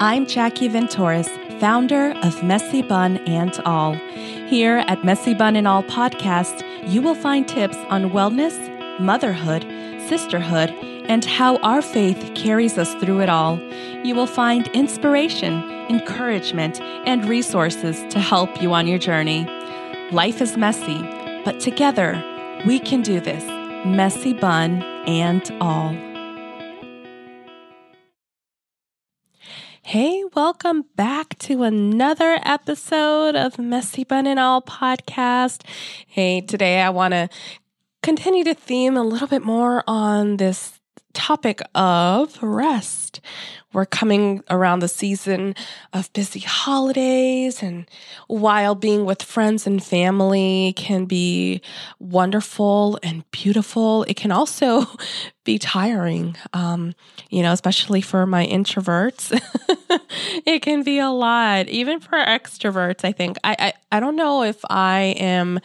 I'm Jackie Venturis, founder of Messy Bun and All. Here at Messy Bun and All podcast, you will find tips on wellness, motherhood, sisterhood, and how our faith carries us through it all. You will find inspiration, encouragement, and resources to help you on your journey. Life is messy, but together we can do this. Messy Bun and All. Hey, welcome back to another episode of Messy Bun and All podcast. Hey, today I want to continue to theme a little bit more on this topic of rest. We're coming around the season of busy holidays, and while being with friends and family can be wonderful and beautiful, it can also be tiring. Um, you know, especially for my introverts, it can be a lot. Even for extroverts, I think. I, I I don't know if I am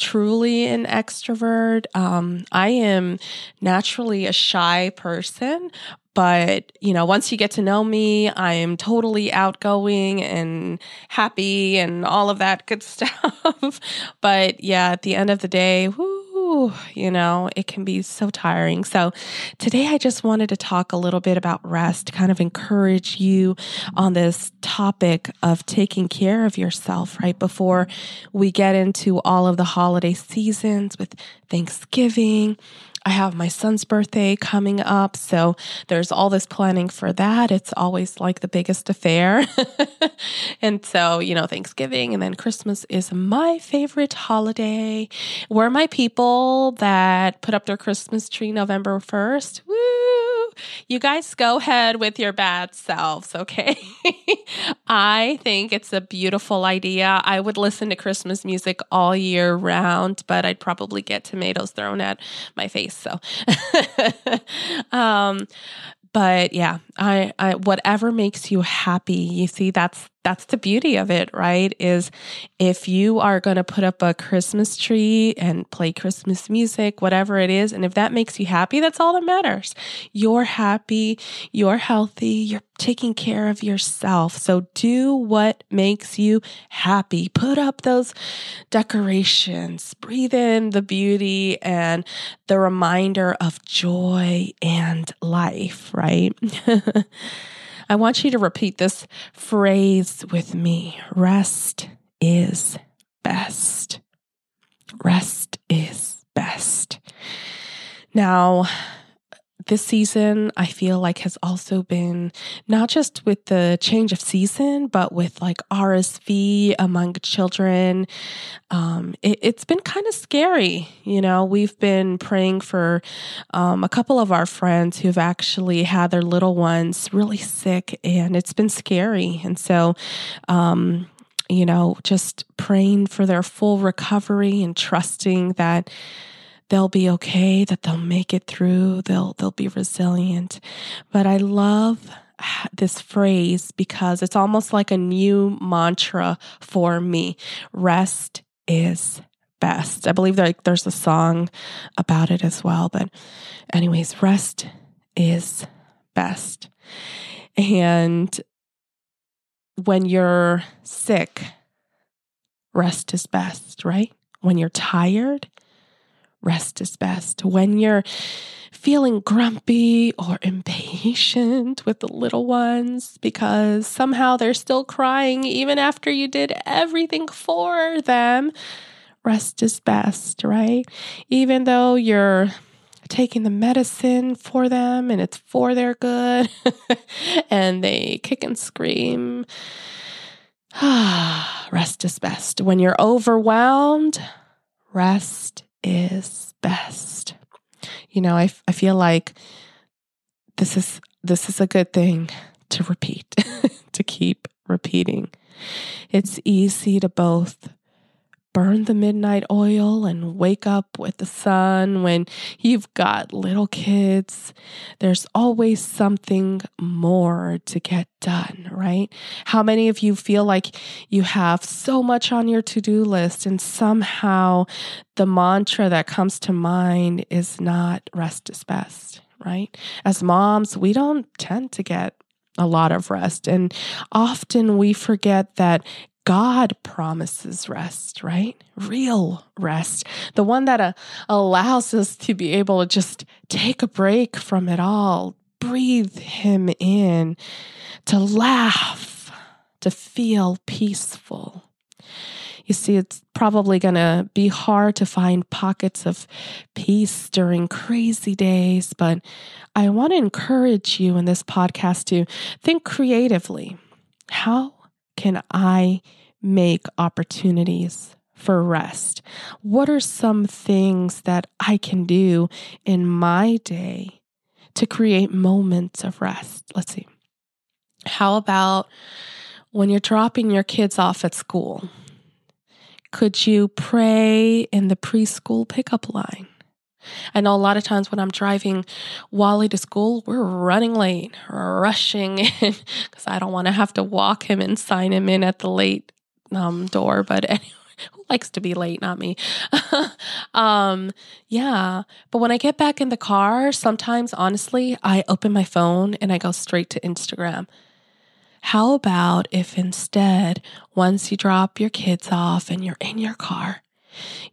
truly an extrovert. Um, I am naturally a shy person, but you know once you get to know me i'm totally outgoing and happy and all of that good stuff but yeah at the end of the day whoo, you know it can be so tiring. So today i just wanted to talk a little bit about rest kind of encourage you on this topic of taking care of yourself right? Before we get into all of the holiday seasons with thanksgiving I have my son's birthday coming up. So there's all this planning for that. It's always like the biggest affair. and so, you know, Thanksgiving and then Christmas is my favorite holiday. We're my people that put up their Christmas tree November 1st. Woo! You guys go ahead with your bad selves, okay? I think it's a beautiful idea. I would listen to Christmas music all year round, but I'd probably get tomatoes thrown at my face. So, um, but yeah, I, I whatever makes you happy. You see, that's that's the beauty of it, right? Is if you are going to put up a Christmas tree and play Christmas music, whatever it is, and if that makes you happy, that's all that matters. You're happy, you're healthy, you're taking care of yourself. So do what makes you happy. Put up those decorations, breathe in the beauty and the reminder of joy and life, right? I want you to repeat this phrase with me rest is best. Rest is best. Now, this season I feel like has also been not just with the change of season, but with like RSV among children. Um, it, has been kind of scary. You know, we've been praying for um, a couple of our friends who've actually had their little ones really sick, and it's been scary. And so, um, you know, just praying for their full recovery and trusting that they'll be okay, that they'll make it through, they'll they'll be resilient. But I love this phrase because it's almost like a new mantra for me. Rest is best. I believe like there's a song about it as well, but anyways, rest is best. And when you're sick, rest is best, right? When you're tired, rest is best. When you're feeling grumpy or impatient with the little ones because somehow they're still crying even after you did everything for them, rest is best, right? Even though you're taking the medicine for them and it's for their good and they kick and scream. rest is best. When you're overwhelmed, rest is best. You know, I, I feel like this is this is a good thing to repeat, to keep repeating. It's easy to both burn the midnight oil and wake up with the sun when you've got little kids. There's always something more to get done, right? How many of you feel like you have so much on your to do list and somehow the mantra that comes to mind is not rest is best, right? As moms, we don't tend to get a lot of rest. And often we forget that God promises rest, right? Real rest. The one that uh, allows us to be able to just take a break from it all, breathe Him in, to laugh, to feel peaceful. You see, it's probably going to be hard to find pockets of peace during crazy days, but I want to encourage you in this podcast to think creatively. How can I make opportunities for rest? What are some things that I can do in my day to create moments of rest? Let's see. How about when you're dropping your kids off at school? Could you pray in the preschool pickup line? I know a lot of times when I'm driving Wally to school, we're running late, rushing in because I don't want to have to walk him and sign him in at the late um, door. But anyway, who likes to be late? Not me. um, yeah. But when I get back in the car, sometimes honestly, I open my phone and I go straight to Instagram. How about if instead, once you drop your kids off and you're in your car,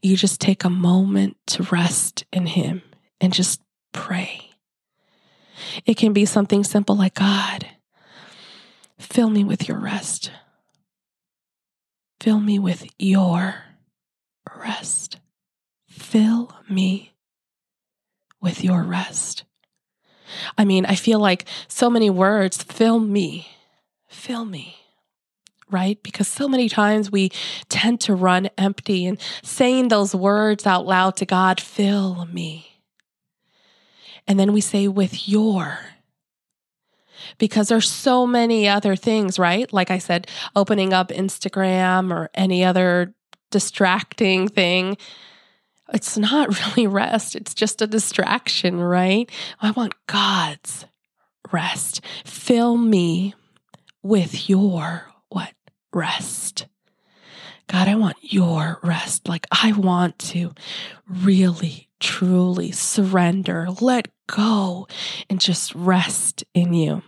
you just take a moment to rest in Him and just pray. It can be something simple like God, fill me with your rest. Fill me with your rest. Fill me with your rest. I mean, I feel like so many words, fill me, fill me right? Because so many times we tend to run empty and saying those words out loud to God, fill me. And then we say, with your. Because there's so many other things, right? Like I said, opening up Instagram or any other distracting thing. It's not really rest. It's just a distraction, right? I want God's rest. Fill me with your? Rest. God, I want your rest. Like, I want to really, truly surrender, let go, and just rest in you.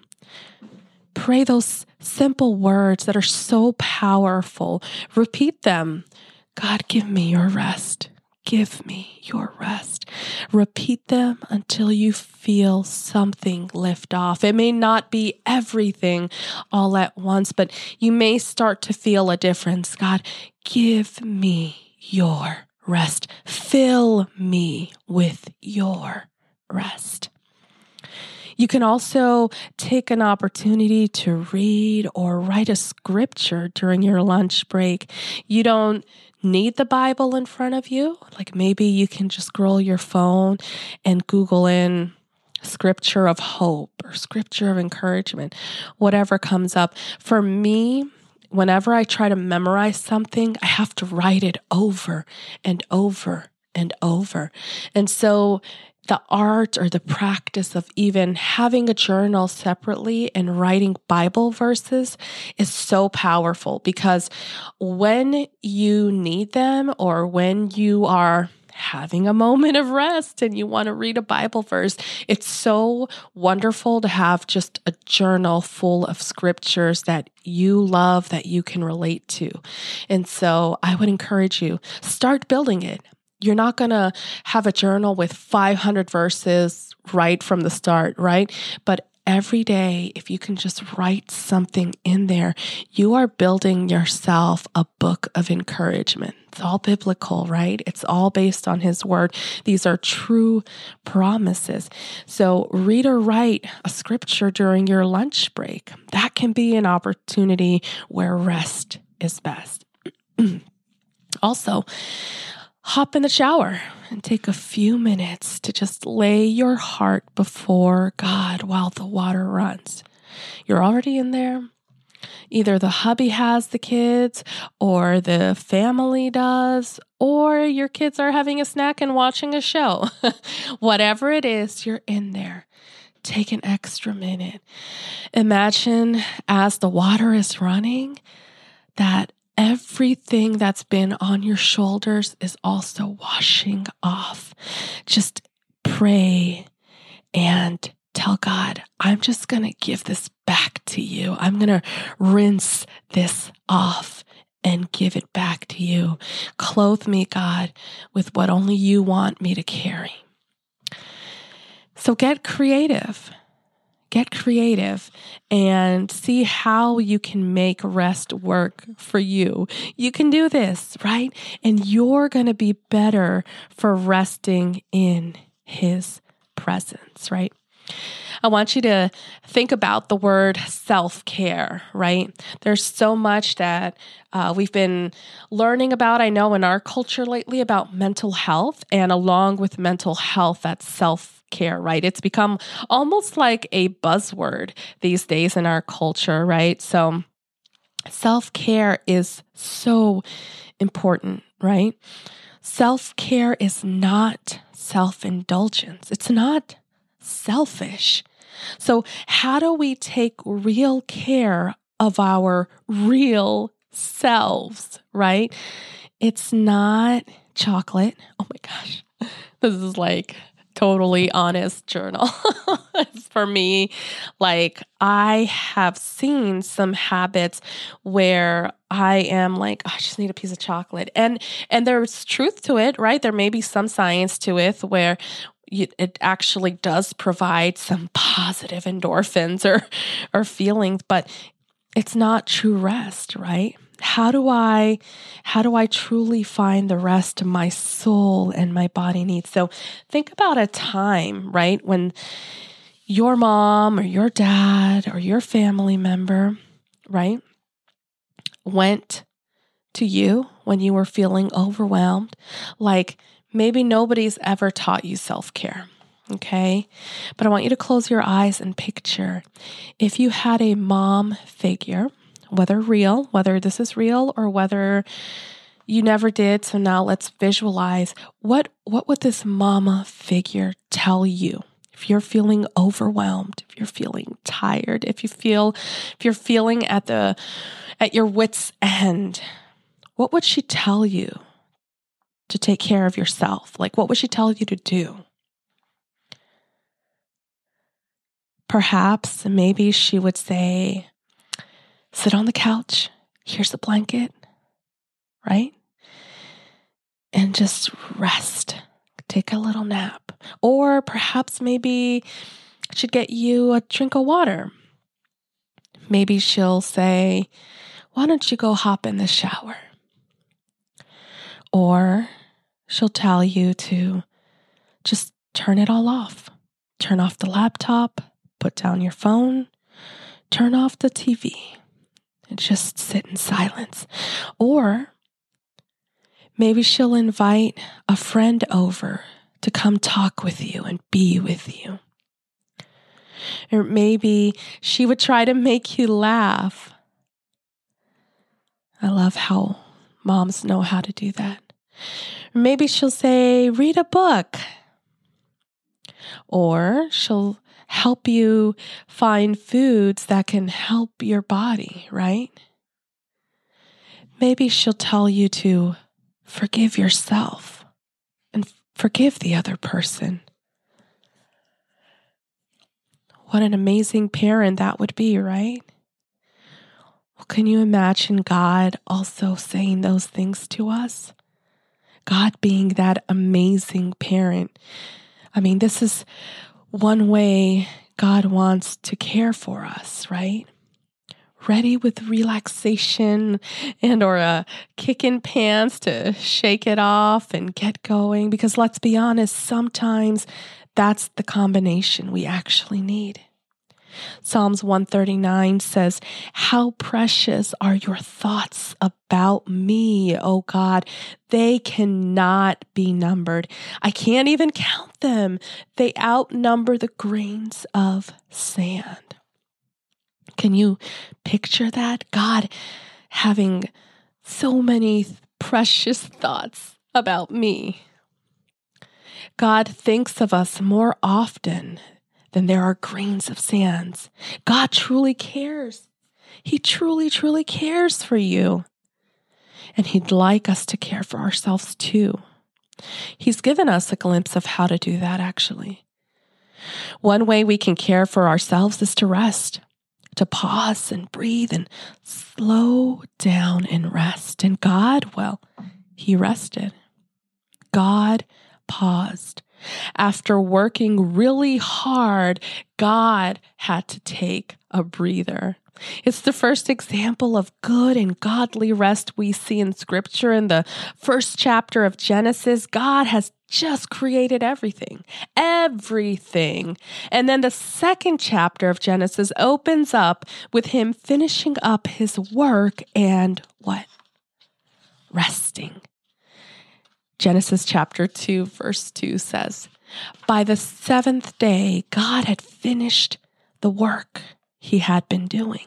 Pray those simple words that are so powerful. Repeat them. God, give me your rest. Give me your rest. Repeat them until you feel something lift off. It may not be everything all at once, but you may start to feel a difference. God, give me your rest. Fill me with your rest. You can also take an opportunity to read or write a scripture during your lunch break. You don't need the Bible in front of you. Like maybe you can just scroll your phone and Google in scripture of hope or scripture of encouragement, whatever comes up. For me, whenever I try to memorize something, I have to write it over and over and over. And so the art or the practice of even having a journal separately and writing Bible verses is so powerful because when you need them or when you are having a moment of rest and you want to read a Bible verse, it's so wonderful to have just a journal full of scriptures that you love that you can relate to. And so I would encourage you start building it you're not going to have a journal with 500 verses right from the start, right? But every day, if you can just write something in there, you are building yourself a book of encouragement. It's all biblical, right? It's all based on His Word. These are true promises. So, read or write a scripture during your lunch break. That can be an opportunity where rest is best. also, hop in the shower and take a few minutes to just lay your heart before God while the water runs. You're already in there. Either the hubby has the kids, or the family does, or your kids are having a snack and watching a show. Whatever it is, you're in there. Take an extra minute. Imagine as the water is running that everything that's been on your shoulders is also washing off. Just pray and tell God, I'm just going to give this back to you. I'm going to rinse this off and give it back to you. Clothe me, God, with what only you want me to carry. So get creative. Get creative and see how you can make rest work for you. You can do this, right? And you're going to be better for resting in His presence, right? I want you to think about the word self care, right? There's so much that uh, we've been learning about, I know, in our culture lately about mental health, and along with mental health, that's self care, right? It's become almost like a buzzword these days in our culture, right? So, self care is so important, right? Self care is not self indulgence, it's not selfish. So, how do we take real care of our real selves, right? It's not chocolate. Oh my gosh. This is like totally honest journal. For me, like I have seen some habits where I am like, oh, I just need a piece of chocolate. And and there's truth to it, right? There may be some science to it where it actually does provide some positive endorphins or or feelings but it's not true rest right how do i how do i truly find the rest my soul and my body needs so think about a time right when your mom or your dad or your family member right went to you when you were feeling overwhelmed like Maybe nobody's ever taught you self care. Okay. But I want you to close your eyes and picture if you had a mom figure, whether real, whether this is real or whether you never did. So now let's visualize what, what would this mama figure tell you? If you're feeling overwhelmed, if you're feeling tired, if you feel, if you're feeling at the, at your wits end, what would she tell you? to take care of yourself? Like, what would she tell you to do? Perhaps, maybe she would say, sit on the couch, here's a blanket, right? And just rest, take a little nap. Or perhaps maybe she'd get you a drink of water. Maybe she'll say, why don't you go hop in the shower? Or she'll tell you to just turn it all off. Turn off the laptop, put down your phone, turn off the TV, and just sit in silence. Or maybe she'll invite a friend over to come talk with you and be with you. Or maybe she would try to make you laugh. I love how moms know how to do that. Maybe she'll say, read a book. Or she'll help you find foods that can help your body, right? Maybe she'll tell you to forgive yourself and forgive the other person. What an amazing parent that would be, right? Well, can you imagine God also saying those things to us? God being that amazing parent. I mean, this is one way God wants to care for us, right? Ready with relaxation and or a kick in pants to shake it off and get going because let's be honest, sometimes that's the combination we actually need. Psalms 139 says, How precious are your thoughts about me, O God. They cannot be numbered. I can't even count them. They outnumber the grains of sand. Can you picture that? God having so many precious thoughts about me. God thinks of us more often than there are grains of sands. God truly cares. He truly, truly cares for you. And He'd like us to care for ourselves too. He's given us a glimpse of how to do that, actually. One way we can care for ourselves is to rest, to pause and breathe and slow down and rest. And God, well, He rested. God paused. After working really hard, God had to take a breather. It's the first example of good and godly rest we see in scripture. In the first chapter of Genesis, God has just created everything, everything. And then the second chapter of Genesis opens up with him finishing up his work and what? Resting. Genesis chapter 2, verse 2 says, By the seventh day, God had finished the work he had been doing.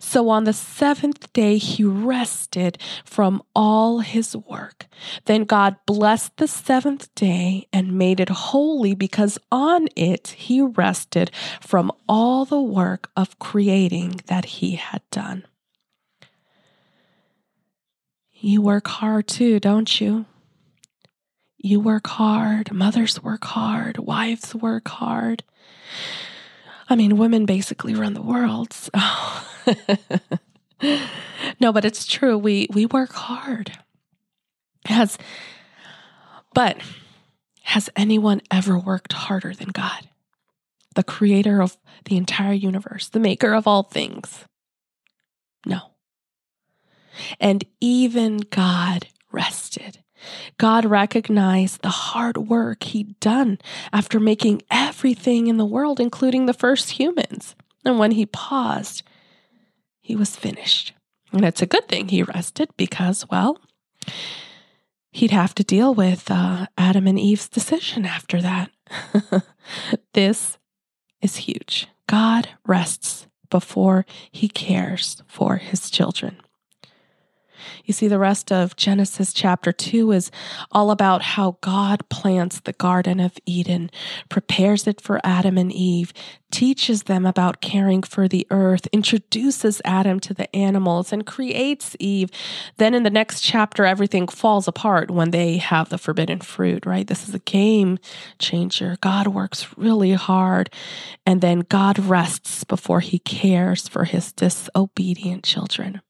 So on the seventh day, he rested from all his work. Then God blessed the seventh day and made it holy because on it he rested from all the work of creating that he had done. You work hard too, don't you? You work hard, mothers work hard, wives work hard. I mean, women basically run the world. So. no, but it's true. We we work hard. Has but has anyone ever worked harder than God? The creator of the entire universe, the maker of all things. No. And even God rested. God recognized the hard work he'd done after making everything in the world, including the first humans. And when he paused, he was finished. And it's a good thing he rested because, well, he'd have to deal with uh, Adam and Eve's decision after that. this is huge. God rests before he cares for his children. You see, the rest of Genesis chapter 2 is all about how God plants the Garden of Eden, prepares it for Adam and Eve, teaches them about caring for the earth, introduces Adam to the animals, and creates Eve. Then in the next chapter, everything falls apart when they have the forbidden fruit, right? This is a game changer. God works really hard, and then God rests before he cares for his disobedient children.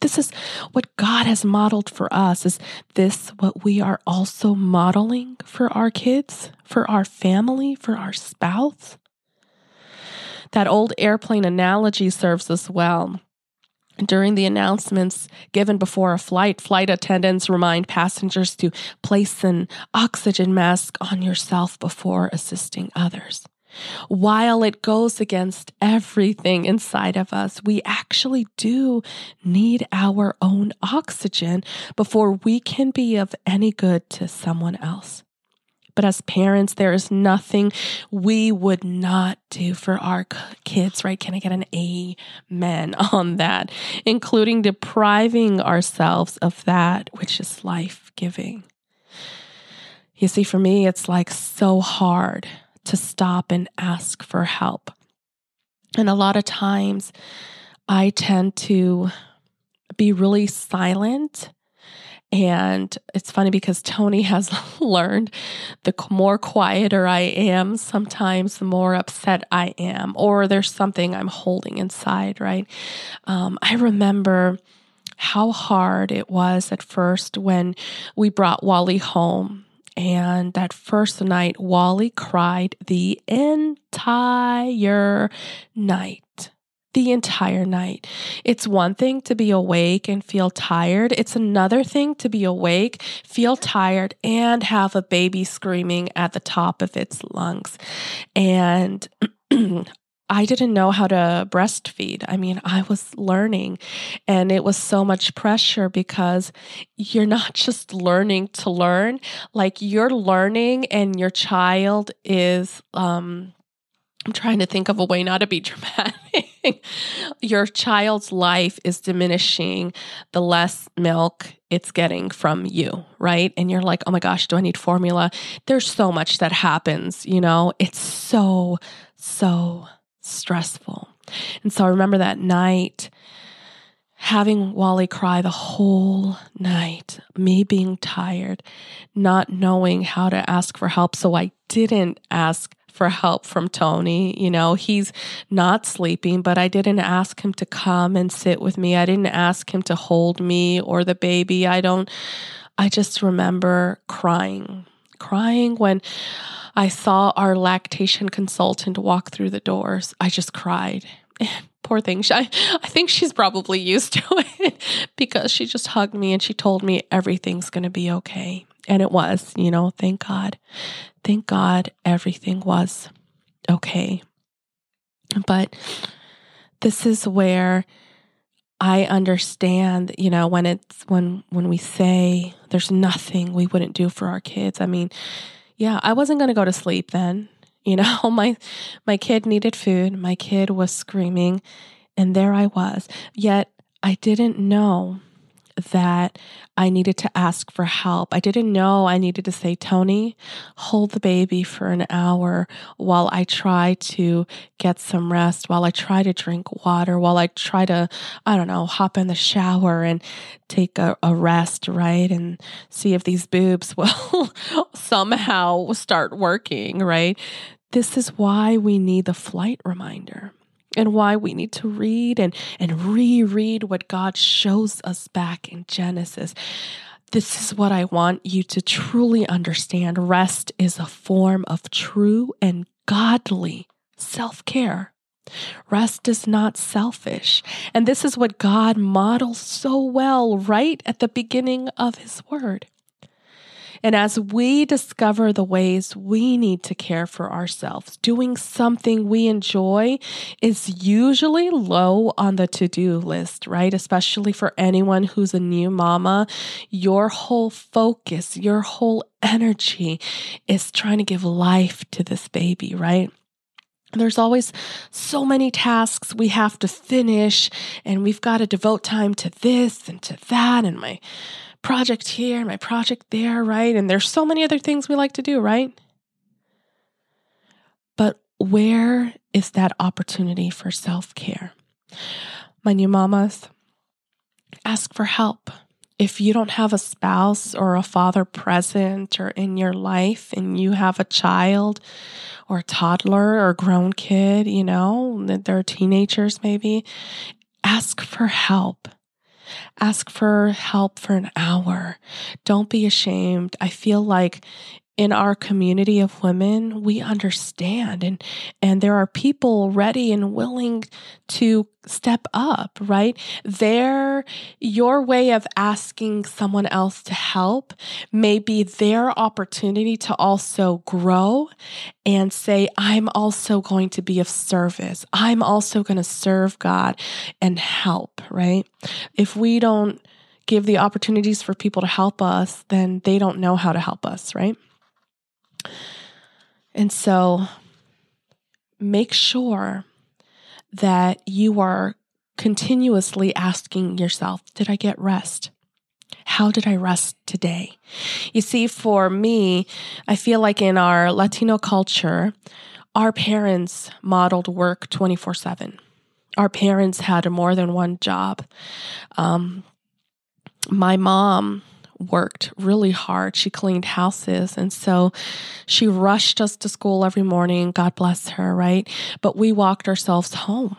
This is what God has modeled for us. Is this what we are also modeling for our kids, for our family, for our spouse? That old airplane analogy serves us well. During the announcements given before a flight, flight attendants remind passengers to place an oxygen mask on yourself before assisting others. While it goes against everything inside of us, we actually do need our own oxygen before we can be of any good to someone else. But as parents, there is nothing we would not do for our kids, right? Can I get an amen on that? Including depriving ourselves of that which is life giving. You see, for me, it's like so hard to stop and ask for help. And a lot of times I tend to be really silent. And it's funny because Tony has learned the more quieter I am, sometimes the more upset I am, or there's something I'm holding inside, right? Um, I remember how hard it was at first when we brought Wally home and that first night, Wally cried the entire night. The entire night. It's one thing to be awake and feel tired. It's another thing to be awake, feel tired, and have a baby screaming at the top of its lungs. And I didn't know how to breastfeed. I mean, I was learning and it was so much pressure because you're not just learning to learn, like you're learning and your child is, um, I'm trying to think of a way not to be dramatic. your child's life is diminishing the less milk it's getting from you, right? And you're like, oh my gosh, do I need formula? There's so much that happens, you know? It's so, so stressful. And so I remember that night having Wally cry the whole night, me being tired, not knowing how to ask for help. So I didn't ask for help from Tony. You know, he's not sleeping, but I didn't ask him to come and sit with me. I didn't ask him to hold me or the baby. I don't, I just remember crying, crying when I saw our lactation consultant walk through the doors. I just cried. Poor thing. I, I think she's probably used to it because she just hugged me and she told me everything's going to be okay. And it was, you know, thank God. Thank God everything was okay. But this is where I understand, you know, when it's when when we say there's nothing we wouldn't do for our kids. I mean, yeah, I wasn't going to go to sleep then. You know, my my kid needed food, my kid was screaming, and there I was. Yet I didn't know that I needed to ask for help. I didn't know I needed to say, Tony, hold the baby for an hour while I try to get some rest, while I try to drink water, while I try to, I don't know, hop in the shower and take a, a rest, right? And see if these boobs will somehow start working, right? This is why we need the flight reminder and why we need to read and, and reread what God shows us back in Genesis. This is what I want you to truly understand. Rest is a form of true and godly self care. Rest is not selfish. And this is what God models so well right at the beginning of His Word. And as we discover the ways we need to care for ourselves, doing something we enjoy is usually low on the to do list, right? Especially for anyone who's a new mama. Your whole focus, your whole energy is trying to give life to this baby, right? There's always so many tasks we have to finish, and we've got to devote time to this and to that. And my project here, my project there, right? And there's so many other things we like to do, right? But where is that opportunity for self care? My new mamas, ask for help. If you don't have a spouse or a father present or in your life and you have a child or a toddler or grown kid, you know, they're teenagers maybe, ask for help. Ask for help for an hour. Don't be ashamed. I feel like in our community of women, we understand and and there are people ready and willing to step up, right? Their your way of asking someone else to help may be their opportunity to also grow and say I'm also going to be of service. I'm also going to serve God and help, right? If we don't give the opportunities for people to help us, then they don't know how to help us, right? And so make sure that you are continuously asking yourself, did I get rest? How did I rest today? You see, for me, I feel like in our Latino culture, our parents modeled work 24 7. Our parents had more than one job. Um, my mom worked really hard. She cleaned houses. And so she rushed us to school every morning. God bless her, right? But we walked ourselves home.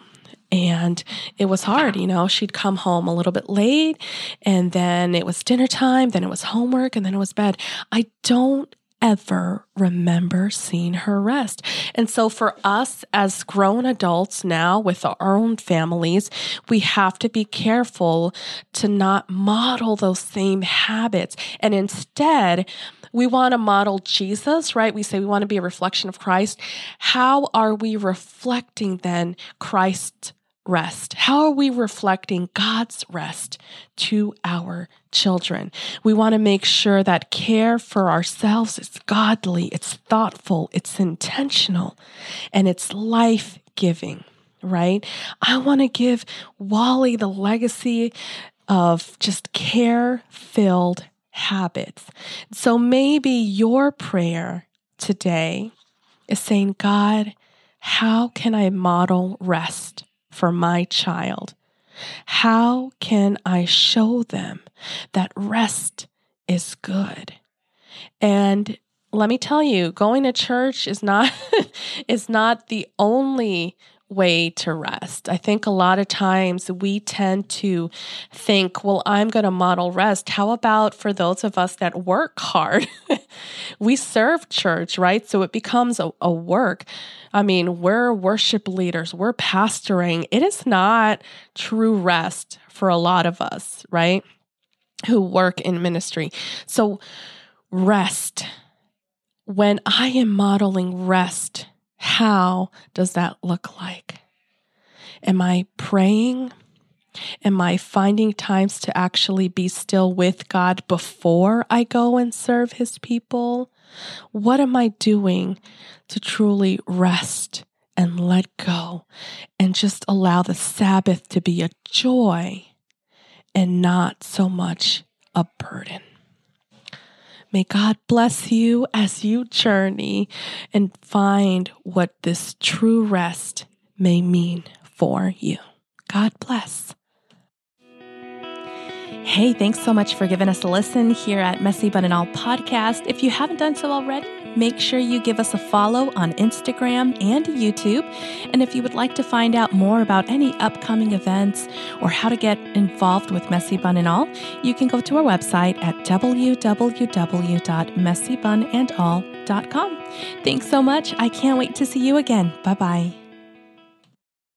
And it was hard, you know. She'd come home a little bit late, and then it was dinner time, then it was homework, and then it was bed. I don't ever remember seeing her rest. And so, for us as grown adults now with our own families, we have to be careful to not model those same habits. And instead, we want to model Jesus, right? We say we want to be a reflection of Christ. How are we reflecting then Christ's rest? How are we reflecting God's rest to our children? We want to make sure that care for ourselves is godly, it's thoughtful, it's intentional, and it's life giving, right? I want to give Wally the legacy of just care filled habits. So maybe your prayer today is saying, God, how can I model rest? for my child? How can I show them that rest is good? And let me tell you, going to church is not is not the only way to rest. I think a lot of times we tend to think, well, I'm going to model rest. How about for those of us that work hard? we serve church, right? So it becomes a, a, work. I mean, we're worship leaders, we're pastoring. It is not true rest for a lot of us, right? Who work in ministry. So, rest. When I am modeling rest, how does that look like? Am I praying? Am I finding times to actually be still with God before I go and serve His people? What am I doing to truly rest and let go and just allow the Sabbath to be a joy and not so much a burden? May God bless you as you journey and find what this true rest may mean for you. God bless. Hey, thanks so much for giving us a listen here at Messy Bun and All podcast. If you haven't done so already, make sure you give us a follow on Instagram and YouTube. And if you would like to find out more about any upcoming events or how to get involved with Messy Bun and All, you can go to our website at www.messybunandall.com. Thanks so much. I can't wait to see you again. Bye bye.